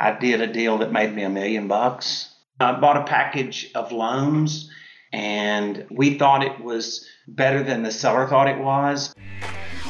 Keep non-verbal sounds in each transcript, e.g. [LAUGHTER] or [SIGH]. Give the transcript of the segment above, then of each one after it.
I did a deal that made me a million bucks. I bought a package of loans and we thought it was better than the seller thought it was.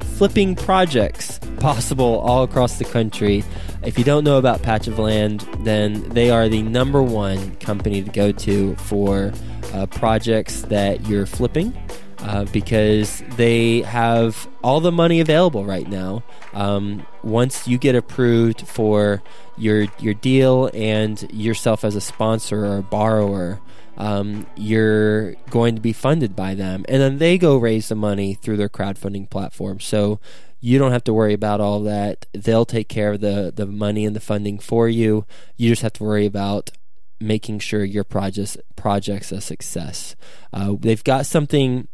flipping projects possible all across the country. If you don't know about Patch of Land, then they are the number one company to go to for uh, projects that you're flipping. Uh, because they have all the money available right now. Um, once you get approved for your your deal and yourself as a sponsor or a borrower, um, you're going to be funded by them. And then they go raise the money through their crowdfunding platform. So you don't have to worry about all that. They'll take care of the, the money and the funding for you. You just have to worry about making sure your project's, project's a success. Uh, they've got something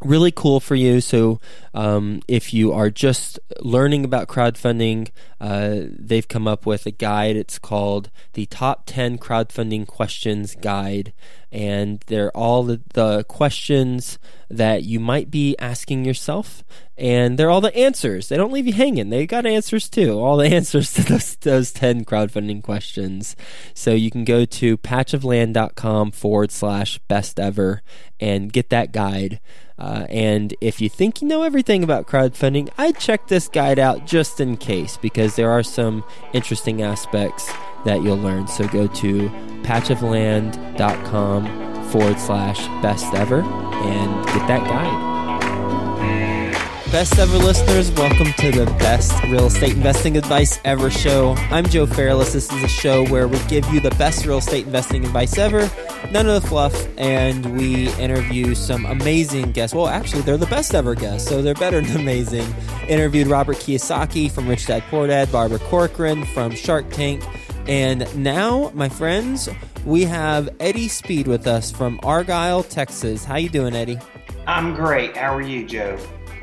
really cool for you. So, um, if you are just learning about crowdfunding, uh, they've come up with a guide. It's called the Top 10 Crowdfunding Questions Guide. And they're all the, the questions that you might be asking yourself. And they're all the answers. They don't leave you hanging. They got answers too. All the [LAUGHS] answers to those, those 10 crowdfunding questions. So you can go to patchofland.com forward slash best ever and get that guide. Uh, and if you think you know everything about crowdfunding, I'd check this guide out just in case because there are some interesting aspects that you'll learn. So go to patchofland.com forward slash best ever and get that guide. Best ever listeners, welcome to the best real estate investing advice ever show. I'm Joe Fairless. This is a show where we give you the best real estate investing advice ever, none of the fluff, and we interview some amazing guests. Well, actually, they're the best ever guests, so they're better than amazing. Interviewed Robert Kiyosaki from Rich Dad Poor Dad, Barbara Corcoran from Shark Tank, and now, my friends, we have Eddie Speed with us from Argyle, Texas. How you doing, Eddie? I'm great. How are you, Joe?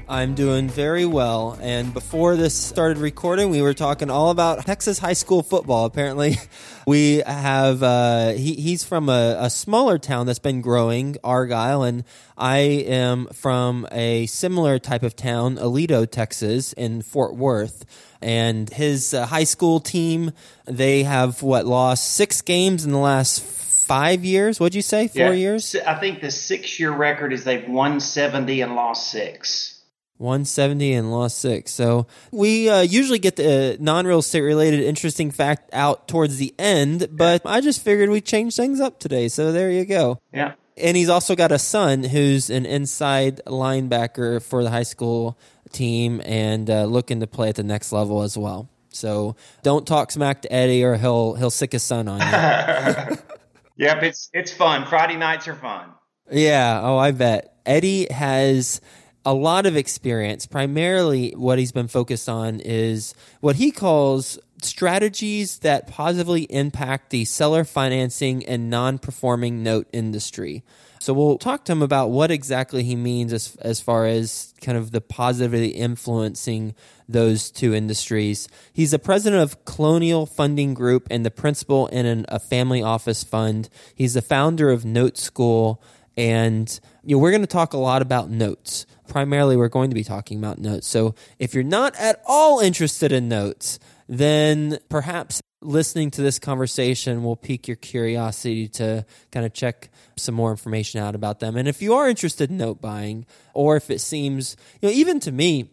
I'm doing very well. And before this started recording, we were talking all about Texas high school football. Apparently, [LAUGHS] we have, uh, he, he's from a, a smaller town that's been growing, Argyle, and I am from a similar type of town, Aledo, Texas, in Fort Worth. And his uh, high school team, they have what, lost six games in the last five years? What'd you say? Four yeah. years? I think the six year record is they've won 70 and lost six. 170 and lost six. So we uh, usually get the non real estate related interesting fact out towards the end, but I just figured we'd change things up today. So there you go. Yeah. And he's also got a son who's an inside linebacker for the high school team and uh, looking to play at the next level as well. So don't talk smack to Eddie or he'll he'll sic his son on you. [LAUGHS] yep, it's it's fun. Friday nights are fun. Yeah. Oh, I bet. Eddie has a lot of experience. Primarily, what he's been focused on is what he calls strategies that positively impact the seller financing and non performing note industry. So we'll talk to him about what exactly he means as, as far as kind of the positively influencing those two industries. He's the president of Colonial Funding Group and the principal in an, a family office fund. He's the founder of Note School. And you know, we're going to talk a lot about notes primarily we're going to be talking about notes. So if you're not at all interested in notes, then perhaps listening to this conversation will pique your curiosity to kind of check some more information out about them. And if you are interested in note buying, or if it seems, you know, even to me,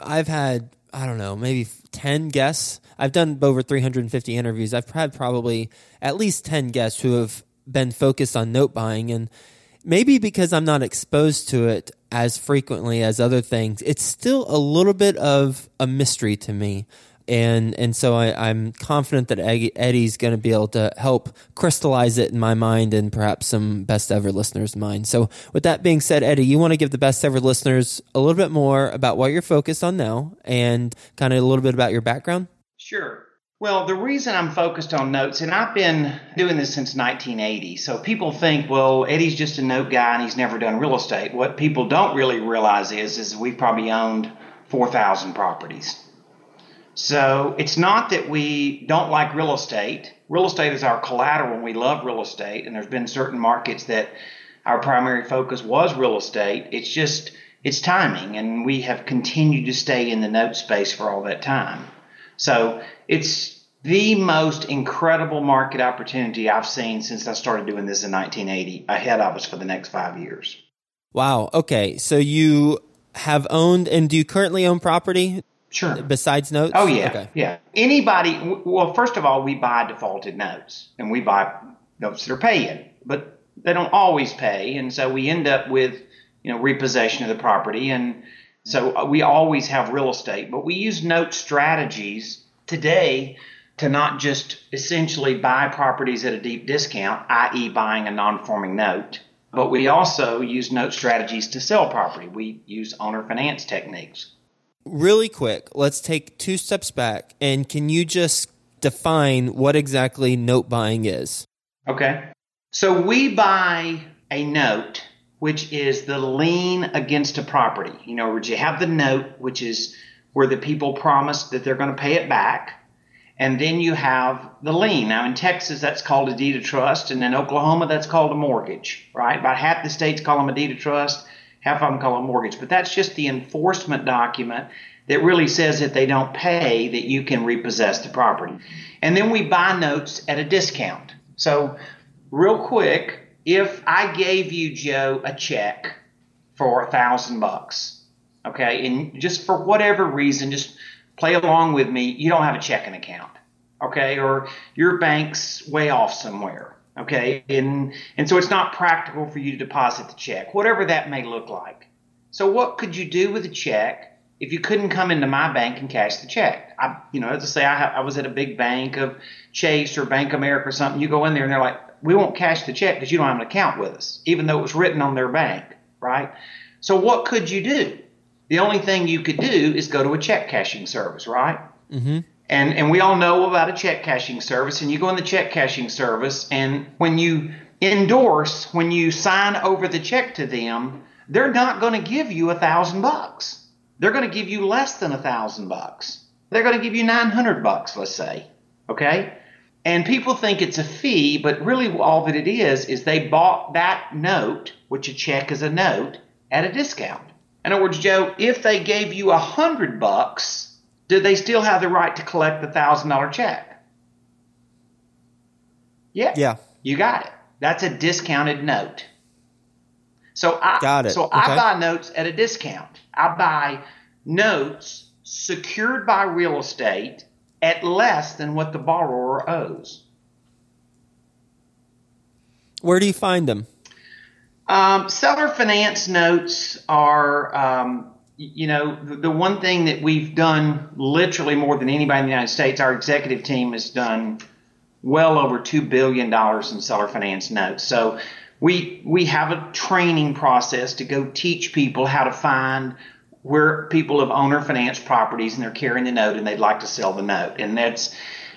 I've had, I don't know, maybe 10 guests. I've done over 350 interviews. I've had probably at least 10 guests who have been focused on note buying. And maybe because I'm not exposed to it as frequently as other things, it's still a little bit of a mystery to me. And and so I, am confident that Eddie's going to be able to help crystallize it in my mind and perhaps some best ever listeners' mind. So with that being said, Eddie, you want to give the best ever listeners a little bit more about what you're focused on now and kind of a little bit about your background? Sure. Well, the reason I'm focused on notes, and I've been doing this since 1980, so people think, well, Eddie's just a note guy and he's never done real estate. What people don't really realize is, is we've probably owned 4,000 properties. So it's not that we don't like real estate. Real estate is our collateral, and we love real estate. And there's been certain markets that our primary focus was real estate. It's just it's timing, and we have continued to stay in the note space for all that time. So it's the most incredible market opportunity I've seen since I started doing this in 1980 ahead of us for the next five years. Wow. Okay. So you have owned and do you currently own property? Sure. Besides notes? Oh, yeah. Okay. Yeah. Anybody, well, first of all, we buy defaulted notes and we buy notes that are paying, but they don't always pay. And so we end up with, you know, repossession of the property. And so uh, we always have real estate, but we use note strategies today to not just essentially buy properties at a deep discount, i.e., buying a non performing note, but we also use note strategies to sell property. We use owner finance techniques. Really quick, let's take two steps back and can you just define what exactly note buying is? Okay. So we buy a note, which is the lien against a property. You know, you have the note, which is where the people promise that they're going to pay it back. And then you have the lien. Now, in Texas, that's called a deed of trust. And in Oklahoma, that's called a mortgage, right? About half the states call them a deed of trust, half of them call them mortgage. But that's just the enforcement document that really says that they don't pay, that you can repossess the property. And then we buy notes at a discount. So, real quick, if I gave you, Joe, a check for a thousand bucks, okay, and just for whatever reason, just play along with me, you don't have a checking account, okay, or your bank's way off somewhere, okay, and and so it's not practical for you to deposit the check, whatever that may look like. So what could you do with a check if you couldn't come into my bank and cash the check? I, you know, let's say I, I was at a big bank of Chase or Bank America or something. You go in there and they're like, we won't cash the check because you don't have an account with us, even though it was written on their bank, right? So what could you do? The only thing you could do is go to a check cashing service, right? Mm-hmm. And and we all know about a check cashing service. And you go in the check cashing service, and when you endorse, when you sign over the check to them, they're not going to give you a thousand bucks. They're going to give you less than a thousand bucks. They're going to give you nine hundred bucks, let's say. Okay. And people think it's a fee, but really all that it is is they bought that note, which a check is a note, at a discount. In other words, Joe, if they gave you a hundred bucks, do they still have the right to collect the thousand dollar check? Yeah. Yeah. You got it. That's a discounted note. So I got it. So okay. I buy notes at a discount. I buy notes secured by real estate at less than what the borrower owes. Where do you find them? Um, seller finance notes are, um, you know, the, the, one thing that we've done literally more than anybody in the United States, our executive team has done well over $2 billion in seller finance notes. So we, we have a training process to go teach people how to find where people have owner finance properties and they're carrying the note and they'd like to sell the note. And that's,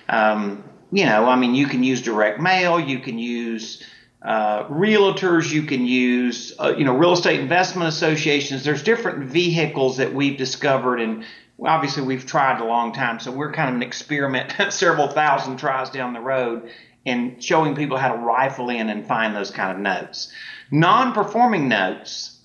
um, you know, I mean, you can use direct mail, you can use uh, realtors, you can use, uh, you know, real estate investment associations. There's different vehicles that we've discovered, and obviously we've tried a long time. So we're kind of an experiment, [LAUGHS] several thousand tries down the road, in showing people how to rifle in and find those kind of notes. Non-performing notes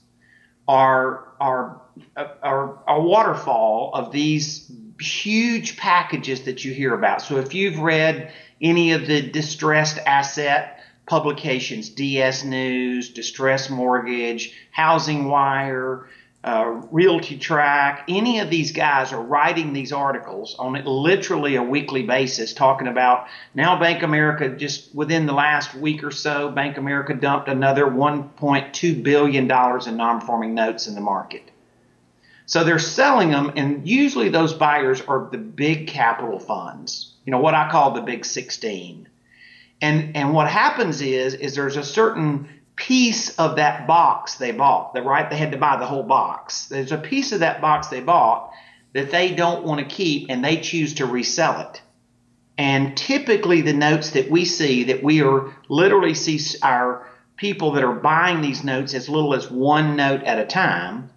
are are are a waterfall of these huge packages that you hear about. So if you've read any of the distressed asset publications, DS News, Distress Mortgage, Housing Wire, uh, RealtyTrac, any of these guys are writing these articles on it literally a weekly basis, talking about now Bank America, just within the last week or so, Bank America dumped another $1.2 billion in non performing notes in the market. So they're selling them, and usually those buyers are the big capital funds, you know, what I call the big 16. And and what happens is is there's a certain piece of that box they bought. They right they had to buy the whole box. There's a piece of that box they bought that they don't want to keep and they choose to resell it. And typically, the notes that we see that we are literally see our people that are buying these notes as little as one note at a time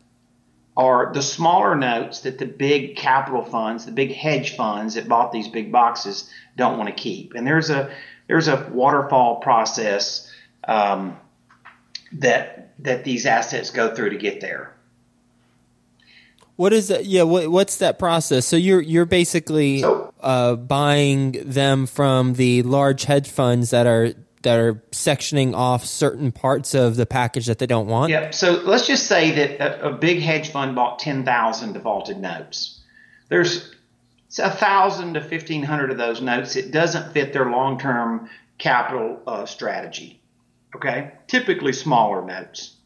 are the smaller notes that the big capital funds, the big hedge funds that bought these big boxes don't want to keep. And there's a there's a waterfall process um, that that these assets go through to get there. What is that? Yeah, what, what's that process? So you're you're basically so, uh, buying them from the large hedge funds that are that are sectioning off certain parts of the package that they don't want. Yep. So let's just say that a, a big hedge fund bought ten thousand defaulted notes. There's a thousand to fifteen hundred of those notes. It doesn't fit their long term capital uh, strategy. Okay, typically smaller notes.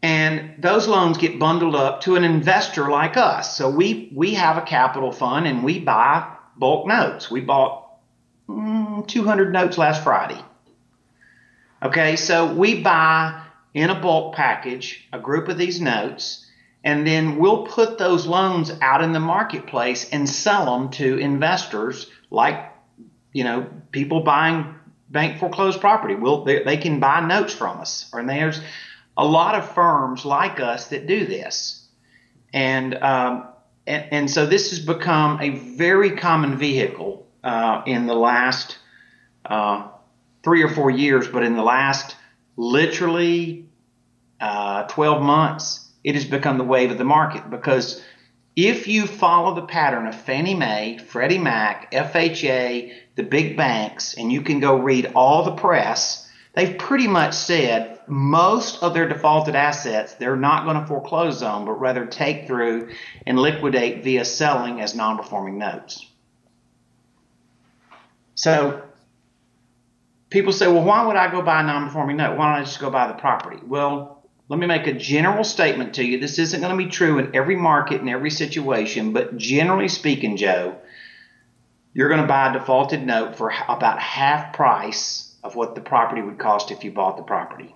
And those loans get bundled up to an investor like us. So we, we have a capital fund and we buy bulk notes. We bought mm, 200 notes last Friday. Okay, so we buy in a bulk package a group of these notes, and then we'll put those loans out in the marketplace and sell them to investors like, you know, people buying bank foreclosed property. We'll, they, they can buy notes from us. And there's a lot of firms like us that do this. And, um, and, and, so this has become a very common vehicle uh, in the last uh, three or four years, but in the last literally uh, 12 months, it has become the wave of the market because if you follow the pattern of Fannie Mae, Freddie Mac, FHA, the big banks, and you can go read all the press, they've pretty much said most of their defaulted assets they're not going to foreclose on, but rather take through and liquidate via selling as non performing notes. So people say, well, why would I go buy a non performing note? Why don't I just go buy the property? Well, let me make a general statement to you. This isn't going to be true in every market and every situation, but generally speaking, Joe, you're going to buy a defaulted note for about half price of what the property would cost if you bought the property.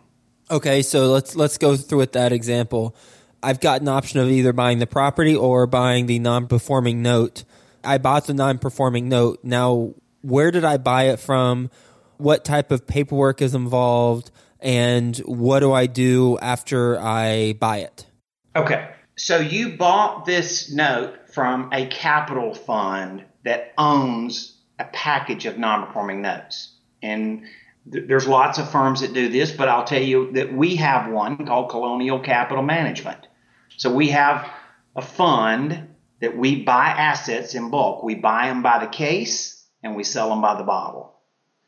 Okay, so let's let's go through with that example. I've got an option of either buying the property or buying the non-performing note. I bought the non-performing note. Now, where did I buy it from? What type of paperwork is involved? And what do I do after I buy it? Okay. So you bought this note from a capital fund that owns a package of non-performing notes. And th- there's lots of firms that do this, but I'll tell you that we have one called Colonial Capital Management. So we have a fund that we buy assets in bulk. We buy them by the case and we sell them by the bottle.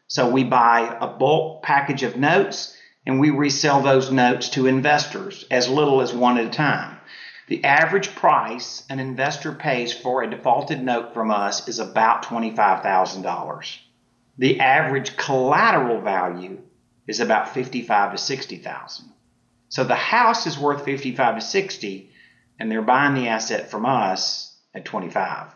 So we buy a bulk package of notes and we resell those notes to investors as little as one at a time. The average price an investor pays for a defaulted note from us is about $25,000 the average collateral value is about 55 to 60,000. So the house is worth 55 to 60 and they're buying the asset from us at 25.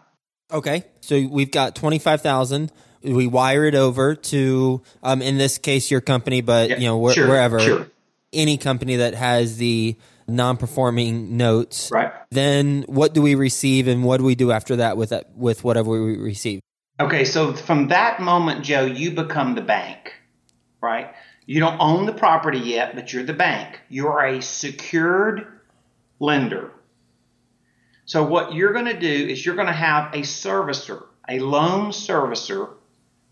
Okay. So we've got 25,000 we wire it over to um, in this case your company but you know wh- sure, wherever sure. any company that has the non-performing notes right then what do we receive and what do we do after that with that with whatever we receive Okay, so from that moment, Joe, you become the bank, right? You don't own the property yet, but you're the bank. You're a secured lender. So what you're going to do is you're going to have a servicer, a loan servicer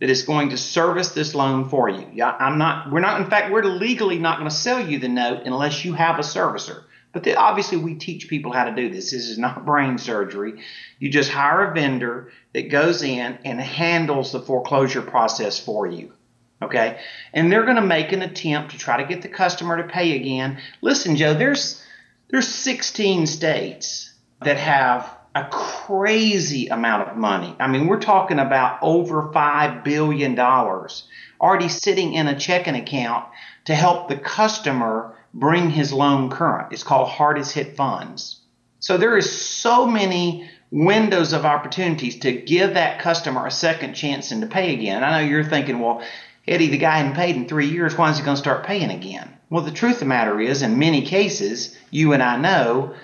that is going to service this loan for you. Yeah, I'm not we're not in fact we're legally not going to sell you the note unless you have a servicer. But the, obviously, we teach people how to do this. This is not [LAUGHS] brain surgery. You just hire a vendor that goes in and handles the foreclosure process for you. Okay? And they're going to make an attempt to try to get the customer to pay again. Listen, Joe, there's there's 16 states that uh-huh. have a crazy amount of money. I mean, we're talking about over $5 billion already sitting in a checking account to help the customer bring his loan current. It's called hardest hit funds. So there is so many windows of opportunities to give that customer a second chance and to pay again. I know you're thinking, well, Eddie, the guy hadn't paid in three years. Why is he going to start paying again? Well, the truth of the matter is, in many cases, you and I know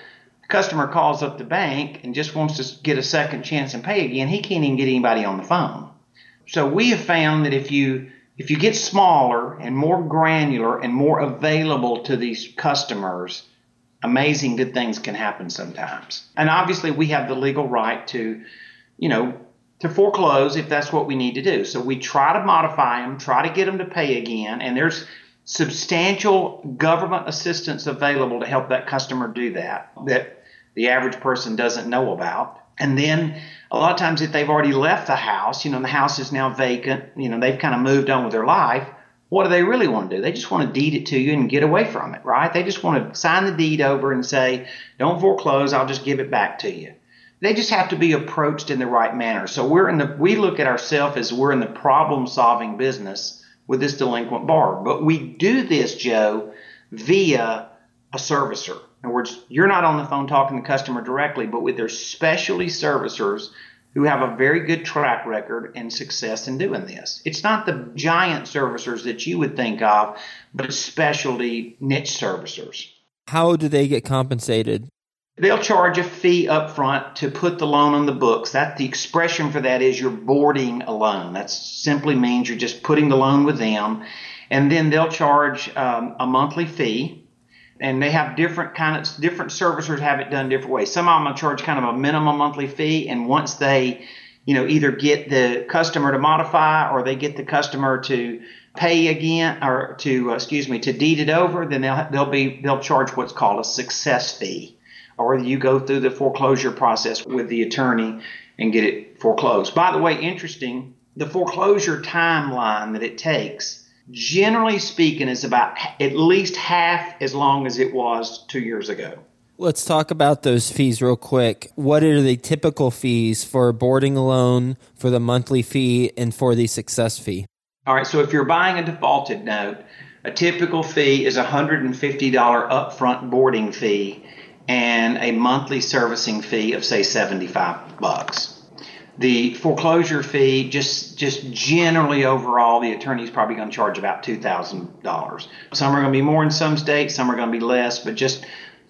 customer calls up the bank and just wants to get a second chance and pay again, he can't even get anybody on the phone. So we have found that if you if you get smaller and more granular and more available to these customers, amazing good things can happen sometimes. And obviously we have the legal right to, you know, to foreclose if that's what we need to do. So we try to modify them, try to get them to pay again, and there's substantial government assistance available to help that customer do that that the average person doesn't know about. And then a lot of times if they've already left the house, you know, the house is now vacant, you know, they've kind of moved on with their life, what do they really want to do? They just want to deed it to you and get away from it, right? They just want to sign the deed over and say, don't foreclose, I'll just give it back to you. They just have to be approached in the right manner. So we're in the we look at ourselves as we're in the problem solving business with this delinquent borrower. But we do this, Joe, via a servicer. In other words, you're not on the phone talking to the customer directly, but with their specialty servicers who have a very good track record and success in doing this. It's not the giant servicers that you would think of, but specialty niche servicers. How do they get compensated? They'll charge a fee up front to put the loan on the books. That the expression for that is you're boarding a loan. That simply means you're just putting the loan with them, and then they'll charge um, a monthly fee and they have different kind of different servicers have it done different ways. Some of them will charge kind of a minimum monthly fee, and once they, you know, either get the customer to modify or they get the customer to pay again or to uh, excuse me to deed it over, then they'll they'll be they'll charge what's called a success fee, or you go through the foreclosure process with the attorney and get it foreclosed. By the way, interesting, the foreclosure timeline that it takes generally speaking, is about at least half as long as it was two years ago. Let's talk about those fees real quick. What are the typical fees for a boarding a loan, for the monthly fee, and for the success fee? All right, so if you're buying a defaulted note, a typical fee is a $150 upfront boarding fee and a monthly servicing fee of say 75 bucks. The foreclosure fee, just just generally overall, the attorney's probably going to charge about two thousand dollars. Some are going to be more in some states, some are going to be less, but just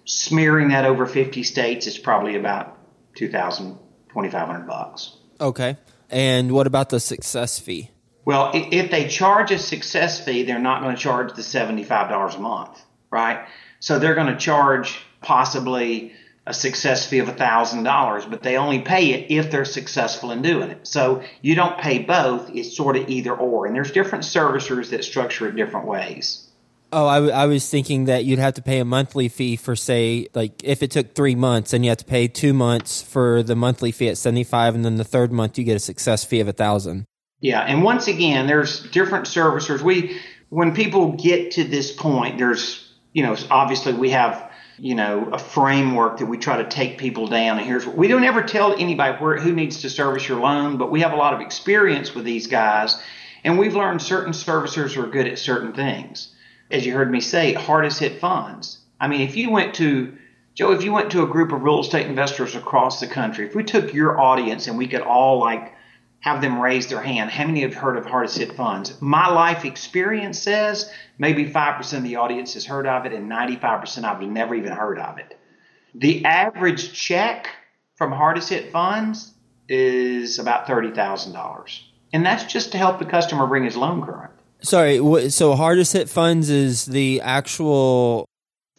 smearing that over fifty states it's probably about two thousand twenty five hundred bucks. Okay. And what about the success fee? Well, if they charge a success fee, they're not going to charge the seventy-five dollars a month, right? So they're going to charge possibly a success fee of $1,000, but they only pay it if they're successful in doing it. So you don't pay both, it's sort of either or. And there's different servicers that structure it different ways. Oh, I, w- I was thinking that you'd have to pay a monthly fee for, say, like if it took three months and you have to pay two months for the monthly fee at 75 and then the third month you get a success fee of a 1000 Yeah. And once again, there's different servicers. We, when people get to this point, there's, you know, obviously we have you know, a framework that we try to take people down. And here's what we don't ever tell anybody where who needs to service your loan, but we have a lot of experience with these guys, and we've learned certain servicers are good at certain things. As you heard me say, hardest hit funds. I mean, if you went to Joe, if you went to a group of real estate investors across the country, if we took your audience and we could all like have them raise their hand. How many have heard of hardest hit funds? My life experience says maybe 5% of the audience has heard of it and 95% of them never even heard of it. The average check from hardest hit funds is about $30,000. And that's just to help the customer bring his loan current. Sorry, so hardest hit funds is the actual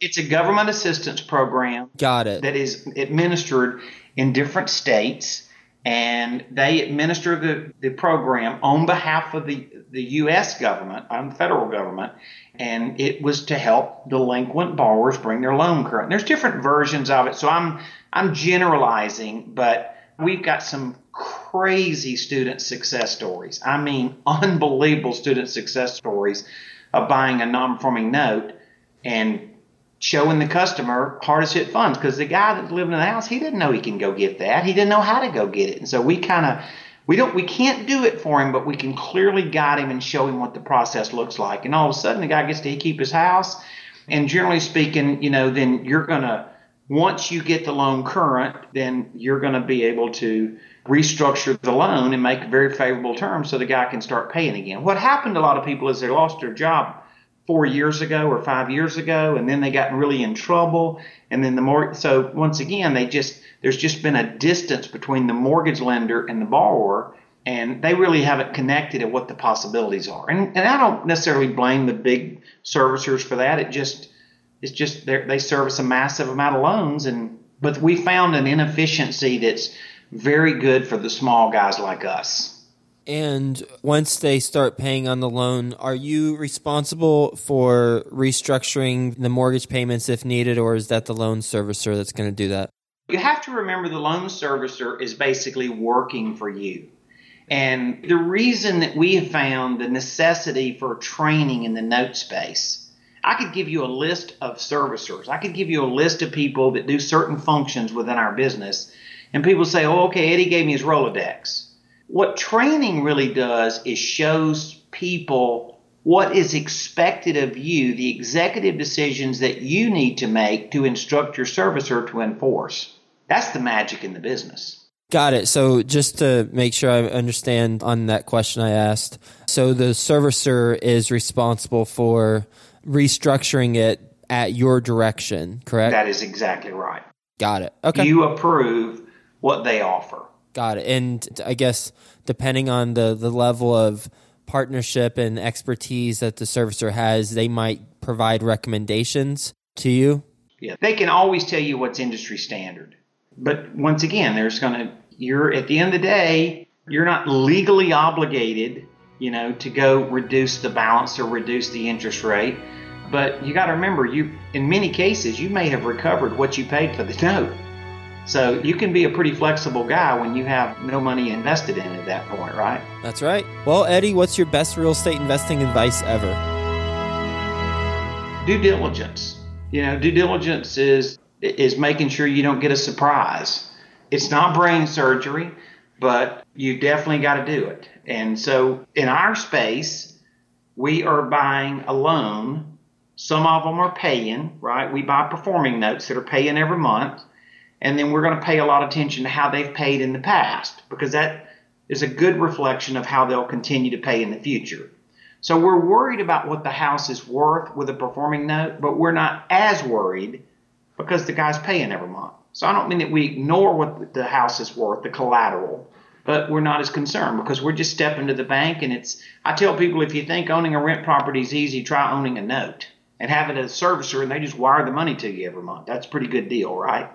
it's a government assistance program. Got it. That is administered in different states and they administer the, the program on behalf of the, the U.S. government, on the federal government, and it was to help delinquent borrowers bring their loan current. There's different versions of it, so I'm I'm generalizing, but we've got some crazy student success stories. I mean, [LAUGHS] unbelievable student success stories of buying a non-performing note and showing the customer hardest hit funds because the guy that's living in the house he didn't know he can go get that. He didn't know how to go get it. And so we kind of we don't we can't do it for him but we can clearly guide him and show him what the process looks like. And all of a sudden the guy gets to keep his house. And generally speaking you know then you're going to once you get the loan current then you're going to be able to restructure the loan and make very favorable terms so the guy can start paying again. What happened to a lot of people is they lost their job four years ago or five years ago, and then they got really in trouble. And then the more, so once again, they just, there's just been a distance between the mortgage lender and the borrower, and they really haven't connected at what the possibilities are. And, and I don't necessarily blame the big servicers for that. It just, it's just they service a massive amount of loans, and but we found an inefficiency that's very good for the small guys like us. And once they start paying on the loan, are you responsible for restructuring the mortgage payments if needed, or is that the loan servicer that's going to do that? You have to remember the loan servicer is basically working for you. And the reason that we have found the necessity for training in the note space, I could give you a list of servicers. I could give you a list of people that do certain functions within our business. And people say, oh, okay, Eddie gave me his Rolodex. What training really does is shows people what is expected of you, the executive decisions that you need to make to instruct your servicer to enforce. That's the magic in the business. Got it. So just to make sure I understand on that question I asked, so the servicer is responsible for restructuring it at your direction, correct? That is exactly right. Got it. Okay. You approve what they offer. Got it. And I guess depending on the, the level of partnership and expertise that the servicer has, they might provide recommendations to you. Yeah, they can always tell you what's industry standard. But once again, there's going to, you're at the end of the day, you're not legally obligated, you know, to go reduce the balance or reduce the interest rate. But you got to remember, you, in many cases, you may have recovered what you paid for the note. So you can be a pretty flexible guy when you have no money invested in at that point, right? That's right. Well, Eddie, what's your best real estate investing advice ever? Due diligence. You know, due diligence is is making sure you don't get a surprise. It's not brain surgery, but you definitely got to do it. And so in our space, we are buying a loan. Some of them are paying, right? We buy performing notes that are paying every month and then we're going to pay a lot of attention to how they've paid in the past because that is a good reflection of how they'll continue to pay in the future. So we're worried about what the house is worth with a performing note, but we're not as worried because the guy's paying every month. So I don't mean that we ignore what the house is worth, the collateral, but we're not as concerned because we're just stepping to the bank and it's I tell people if you think owning a rent property is easy, try owning a note and as a servicer and they just wire the money to you every month. That's a pretty good deal, right?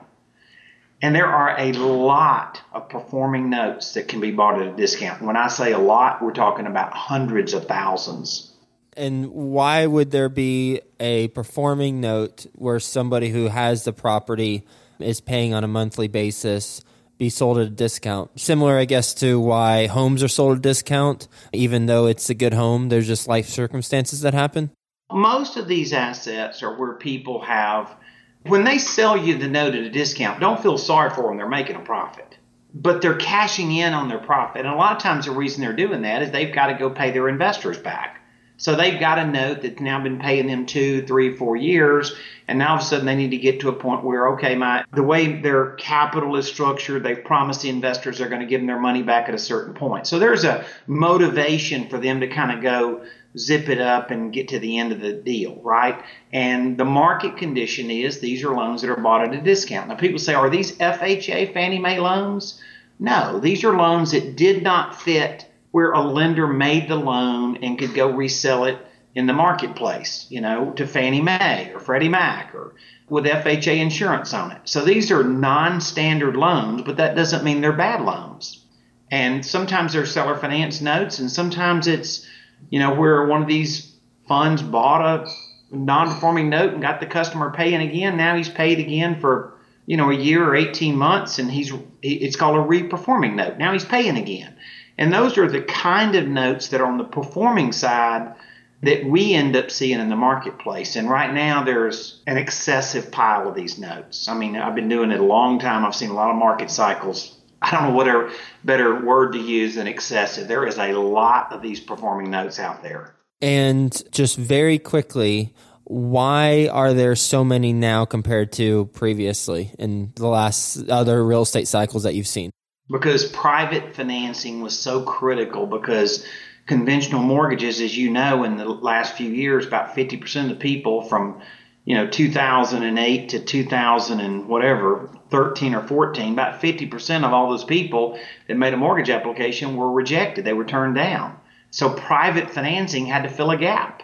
And there are a lot of performing notes that can be bought at a discount. When I say a lot, we're talking about hundreds of thousands. And why would there be a performing note where somebody who has the property is paying on a monthly basis be sold at a discount? Similar, I guess, to why homes are sold at a discount, even though it's a good home, there's just life circumstances that happen. Most of these assets are where people have when they sell you the note at a discount, don't feel sorry for them. They're making a profit. But they're cashing in on their profit. And a lot of times the reason they're doing that is they've got to go pay their investors back. So they've got a note that's now been paying them two, three, four years, and now all of a sudden they need to get to a point where, okay, my the way their capital is structured, they've promised the investors they're going to give them their money back at a certain point. So there's a motivation for them to kind of go, zip it up and get to the end of the deal, right? And the market condition is these are loans that are bought at a discount. Now, people say, are these FHA Fannie Mae loans? No, these are loans that did not fit where a lender made the loan and could go resell it in the marketplace, you know, to Fannie Mae or Freddie Mac or with FHA insurance on it. So these are non standard loans, but that doesn't mean they're bad loans. And sometimes they're seller finance notes, and sometimes it's you know, where one of these funds bought a non-performing note and got the customer paying again. Now he's paid again for you know a year or 18 months, and he's it's called a reperforming note. Now he's paying again, and those are the kind of notes that are on the performing side that we end up seeing in the marketplace. And right now, there's an excessive pile of these notes. I mean, I've been doing it a long time. I've seen a lot of market cycles I don't know what a better word to use than excessive. There is a lot of these performing notes out there. And just very quickly, why are there so many now compared to previously in the last other real estate cycles that you've seen? Because private financing was so critical because conventional mortgages, as you know, in the last few years, about 50% of the people from you know 2008 to 2000 and whatever 13 or 14 about 50% of all those people that made a mortgage application were rejected. They were turned down. So private financing had to fill a gap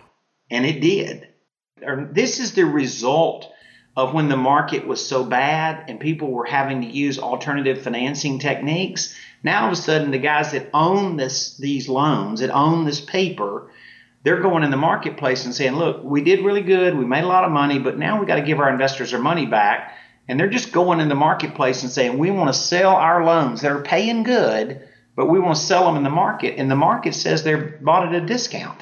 and it did. This is the result of when the market was so bad and people were having to use alternative financing techniques. Now all of a sudden the guys that own this these loans that own this paper they're going in the marketplace and saying, look, we did really good. We made a lot of money, but now we got to give our investors their money back. And they're just going in the marketplace and saying, we want to sell our loans that are paying good, but we want to sell them in the market. And the market says they're bought at a discount.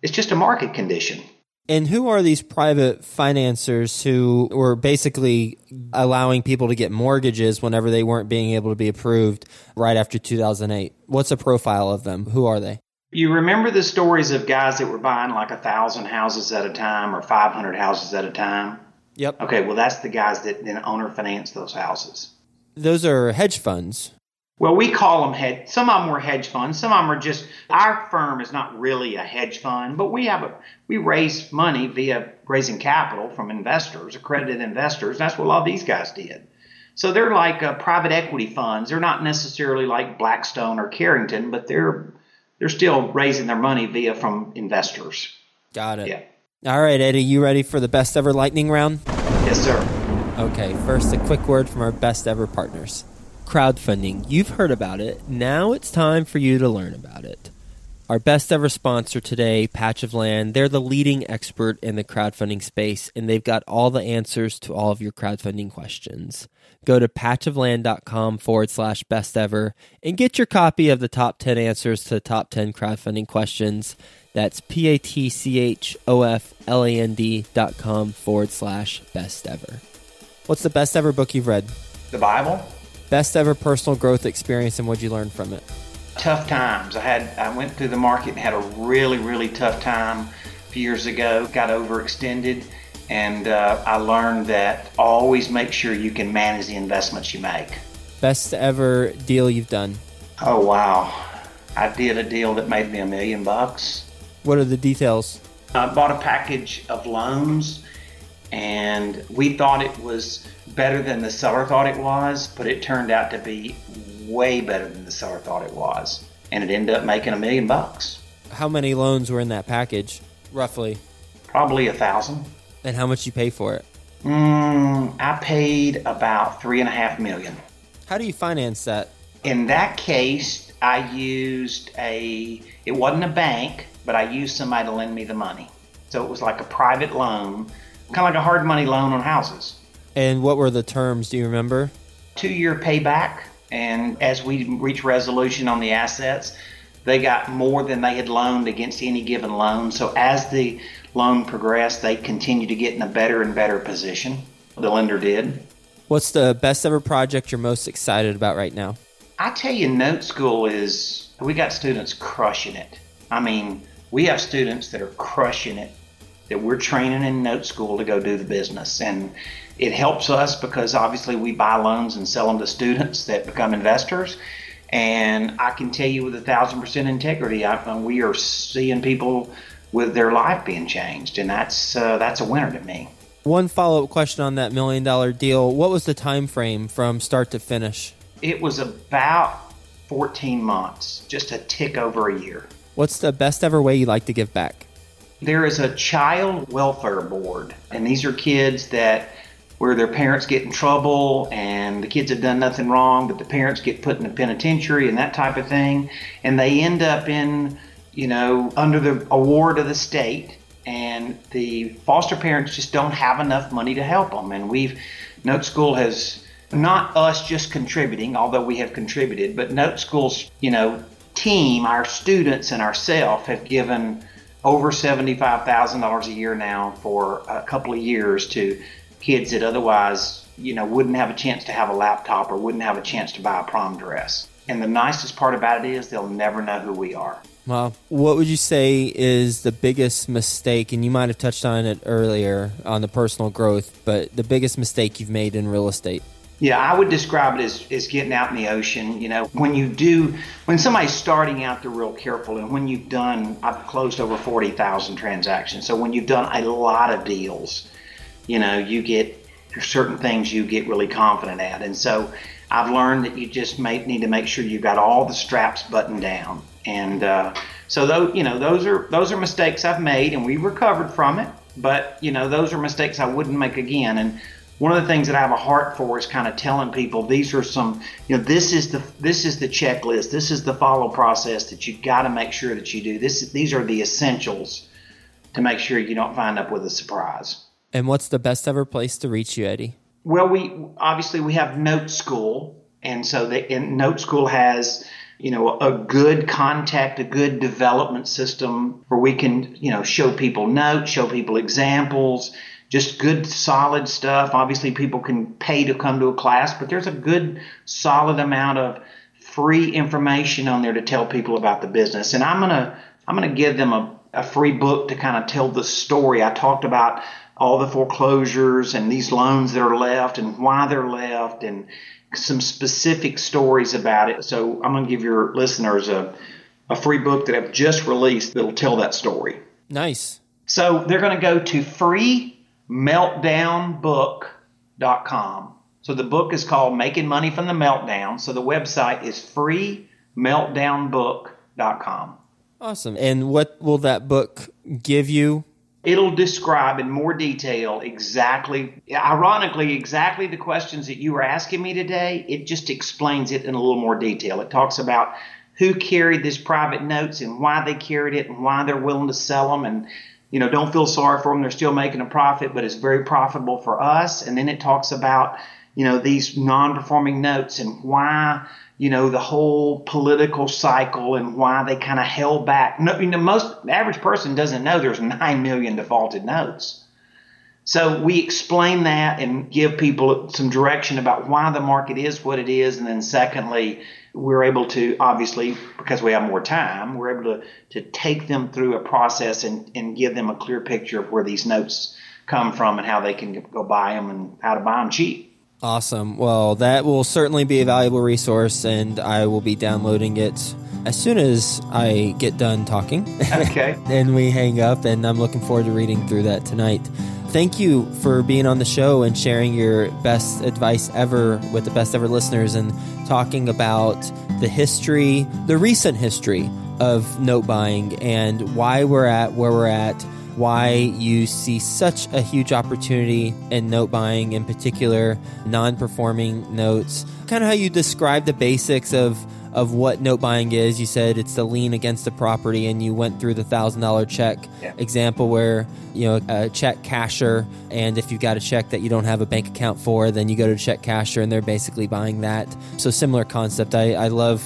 It's just a market condition. And who are these private financiers who were basically allowing people to get mortgages whenever they weren't being able to be approved right after 2008? What's a profile of them? Who are they? You remember the stories of guys that were buying like a thousand houses at a time or 500 houses at a time? Yep. Okay, well, that's the guys that then owner finance those houses. Those are hedge funds. Well, we call them hedge. Some of them were hedge funds. Some of them are just. Our firm is not really a hedge fund, but we have a we raise money via raising capital from investors, accredited investors. That's what a lot of these guys did. So they're like uh, private equity funds. They're not necessarily like Blackstone or Carrington, but they're they're still raising their money via from investors. Got it. Yeah. All right, Eddie, you ready for the best ever lightning round? Yes, sir. Okay, first a quick word from our best ever partners. Crowdfunding. You've heard about it. Now it's time for you to learn about it. Our best ever sponsor today, Patch of Land, they're the leading expert in the crowdfunding space, and they've got all the answers to all of your crowdfunding questions. Go to patchofland.com forward slash best ever and get your copy of the top 10 answers to the top 10 crowdfunding questions. That's P A T C H O F L A N D dot com forward slash best ever. What's the best ever book you've read? The Bible. Best ever personal growth experience and what'd you learn from it? Tough times. I had I went through the market and had a really really tough time a few years ago. Got overextended and uh, I learned that always make sure you can manage the investments you make. Best ever deal you've done? Oh, wow. I did a deal that made me a million bucks. What are the details? I bought a package of loans and we thought it was better than the seller thought it was, but it turned out to be way better than the seller thought it was. And it ended up making a million bucks. How many loans were in that package, roughly? Probably a thousand. And how much you pay for it? Mm, I paid about three and a half million. How do you finance that? In that case, I used a. It wasn't a bank, but I used somebody to lend me the money. So it was like a private loan, kind of like a hard money loan on houses. And what were the terms? Do you remember? Two year payback, and as we reach resolution on the assets, they got more than they had loaned against any given loan. So as the loan progressed, they continued to get in a better and better position. The lender did. What's the best ever project you're most excited about right now? I tell you, Note School is, we got students crushing it. I mean, we have students that are crushing it that we're training in Note School to go do the business. And it helps us because obviously we buy loans and sell them to students that become investors. And I can tell you with a thousand percent integrity, I, we are seeing people with their life being changed, and that's uh, that's a winner to me. One follow up question on that million dollar deal: What was the time frame from start to finish? It was about 14 months, just a tick over a year. What's the best ever way you like to give back? There is a child welfare board, and these are kids that where their parents get in trouble and the kids have done nothing wrong, but the parents get put in the penitentiary and that type of thing, and they end up in you know, under the award of the state, and the foster parents just don't have enough money to help them. And we've, Note School has not us just contributing, although we have contributed, but Note School's, you know, team, our students and ourselves have given over $75,000 a year now for a couple of years to kids that otherwise, you know, wouldn't have a chance to have a laptop or wouldn't have a chance to buy a prom dress. And the nicest part about it is they'll never know who we are. Well, what would you say is the biggest mistake? And you might have touched on it earlier on the personal growth, but the biggest mistake you've made in real estate? Yeah, I would describe it as, as getting out in the ocean. You know, when you do, when somebody's starting out, they're real careful. And when you've done, I've closed over 40,000 transactions. So when you've done a lot of deals, you know, you get certain things you get really confident at. And so I've learned that you just may, need to make sure you've got all the straps buttoned down. And uh, so those, you know, those are those are mistakes I've made, and we recovered from it. But you know, those are mistakes I wouldn't make again. And one of the things that I have a heart for is kind of telling people these are some, you know, this is the this is the checklist, this is the follow process that you've got to make sure that you do. This these are the essentials to make sure you don't find up with a surprise. And what's the best ever place to reach you, Eddie? Well, we obviously we have Note School, and so the Note School has you know a good contact, a good development system where we can you know show people notes, show people examples just good solid stuff. Obviously, people can pay to come to a class, but there's a good solid amount of free information on there to tell people about the business. And I'm gonna I'm gonna give them a, a free book to kind of tell the story. I talked about all the foreclosures and these loans that are left and why they're left and some specific stories about it. So I'm gonna give your listeners a a free book that I've just released that'll tell that story. Nice. So they're going to go to free meltdownbook.com. So the book is called Making Money from the Meltdown. So the website is freemeltdownbook.com. Awesome. And what will that book give you? It'll describe in more detail exactly, ironically, exactly the questions that you were asking me today. It just explains it in a little more detail. It talks about who carried these private notes and why they carried it and why they're willing to sell them and you know, don't feel sorry for them. They're still making a profit, but it's very profitable for us. And then it talks about, you know, these non-performing notes and why, you know, the whole political cycle and why they kind of held back. No, you know, most average person doesn't know there's nine million defaulted notes. So we explain that and give people some direction about why the market is what it is, and then secondly, we're able to obviously because we have more time we're able to, to take them through a process and, and give them a clear picture of where these notes come from and how they can go buy them and how to buy them cheap awesome. Well that will certainly be a valuable resource and i will be downloading it as soon as i get done talking. Okay. [LAUGHS] And we hang up and i'm looking forward to reading through that tonight. Thank you for being on the show and sharing your best advice ever with the best ever listeners and talking about the history, the recent history of note buying and why we're at where we're at, why you see such a huge opportunity in note buying, in particular, non performing notes. Kind of how you describe the basics of of what note buying is. You said it's the lien against the property, and you went through the thousand dollar check yeah. example where you know a check casher, and if you've got a check that you don't have a bank account for, then you go to check casher, and they're basically buying that. So similar concept. I, I love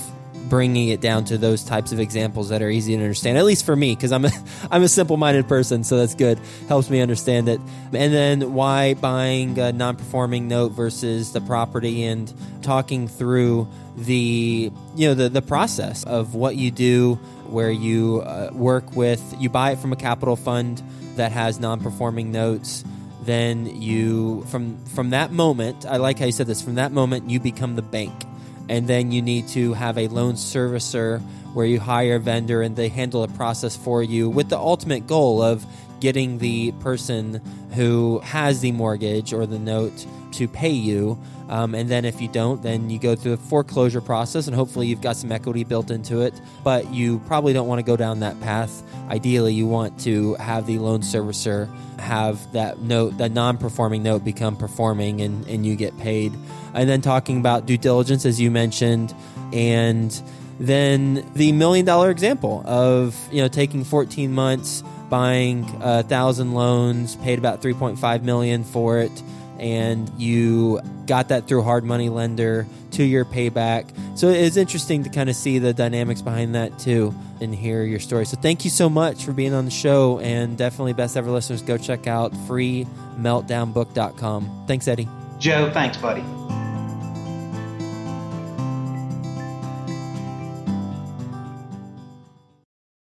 bringing it down to those types of examples that are easy to understand at least for me because i'm a [LAUGHS] i'm a simple-minded person so that's good. Helps me understand it. And then why buying a non-performing note versus the property and talking through the you know the the process of what you do where you uh, work with you buy it from a capital fund that has non-performing notes then you from from that moment i like how you said this from that moment you become the bank and then you need to have a loan servicer where you hire a vendor and they handle a process for you with the ultimate goal of getting the person who has the mortgage or the note to pay you. Um, and then if you don't, then you go through the foreclosure process and hopefully you've got some equity built into it. But you probably don't want to go down that path. Ideally, you want to have the loan servicer have that note, that non performing note, become performing and, and you get paid. And then talking about due diligence, as you mentioned, and then the million dollar example of you know taking 14 months buying a thousand loans paid about 3.5 million for it and you got that through hard money lender two year payback. So it's interesting to kind of see the dynamics behind that too and hear your story. So thank you so much for being on the show and definitely best ever listeners go check out freemeltdownbook.com thanks eddie. Joe thanks buddy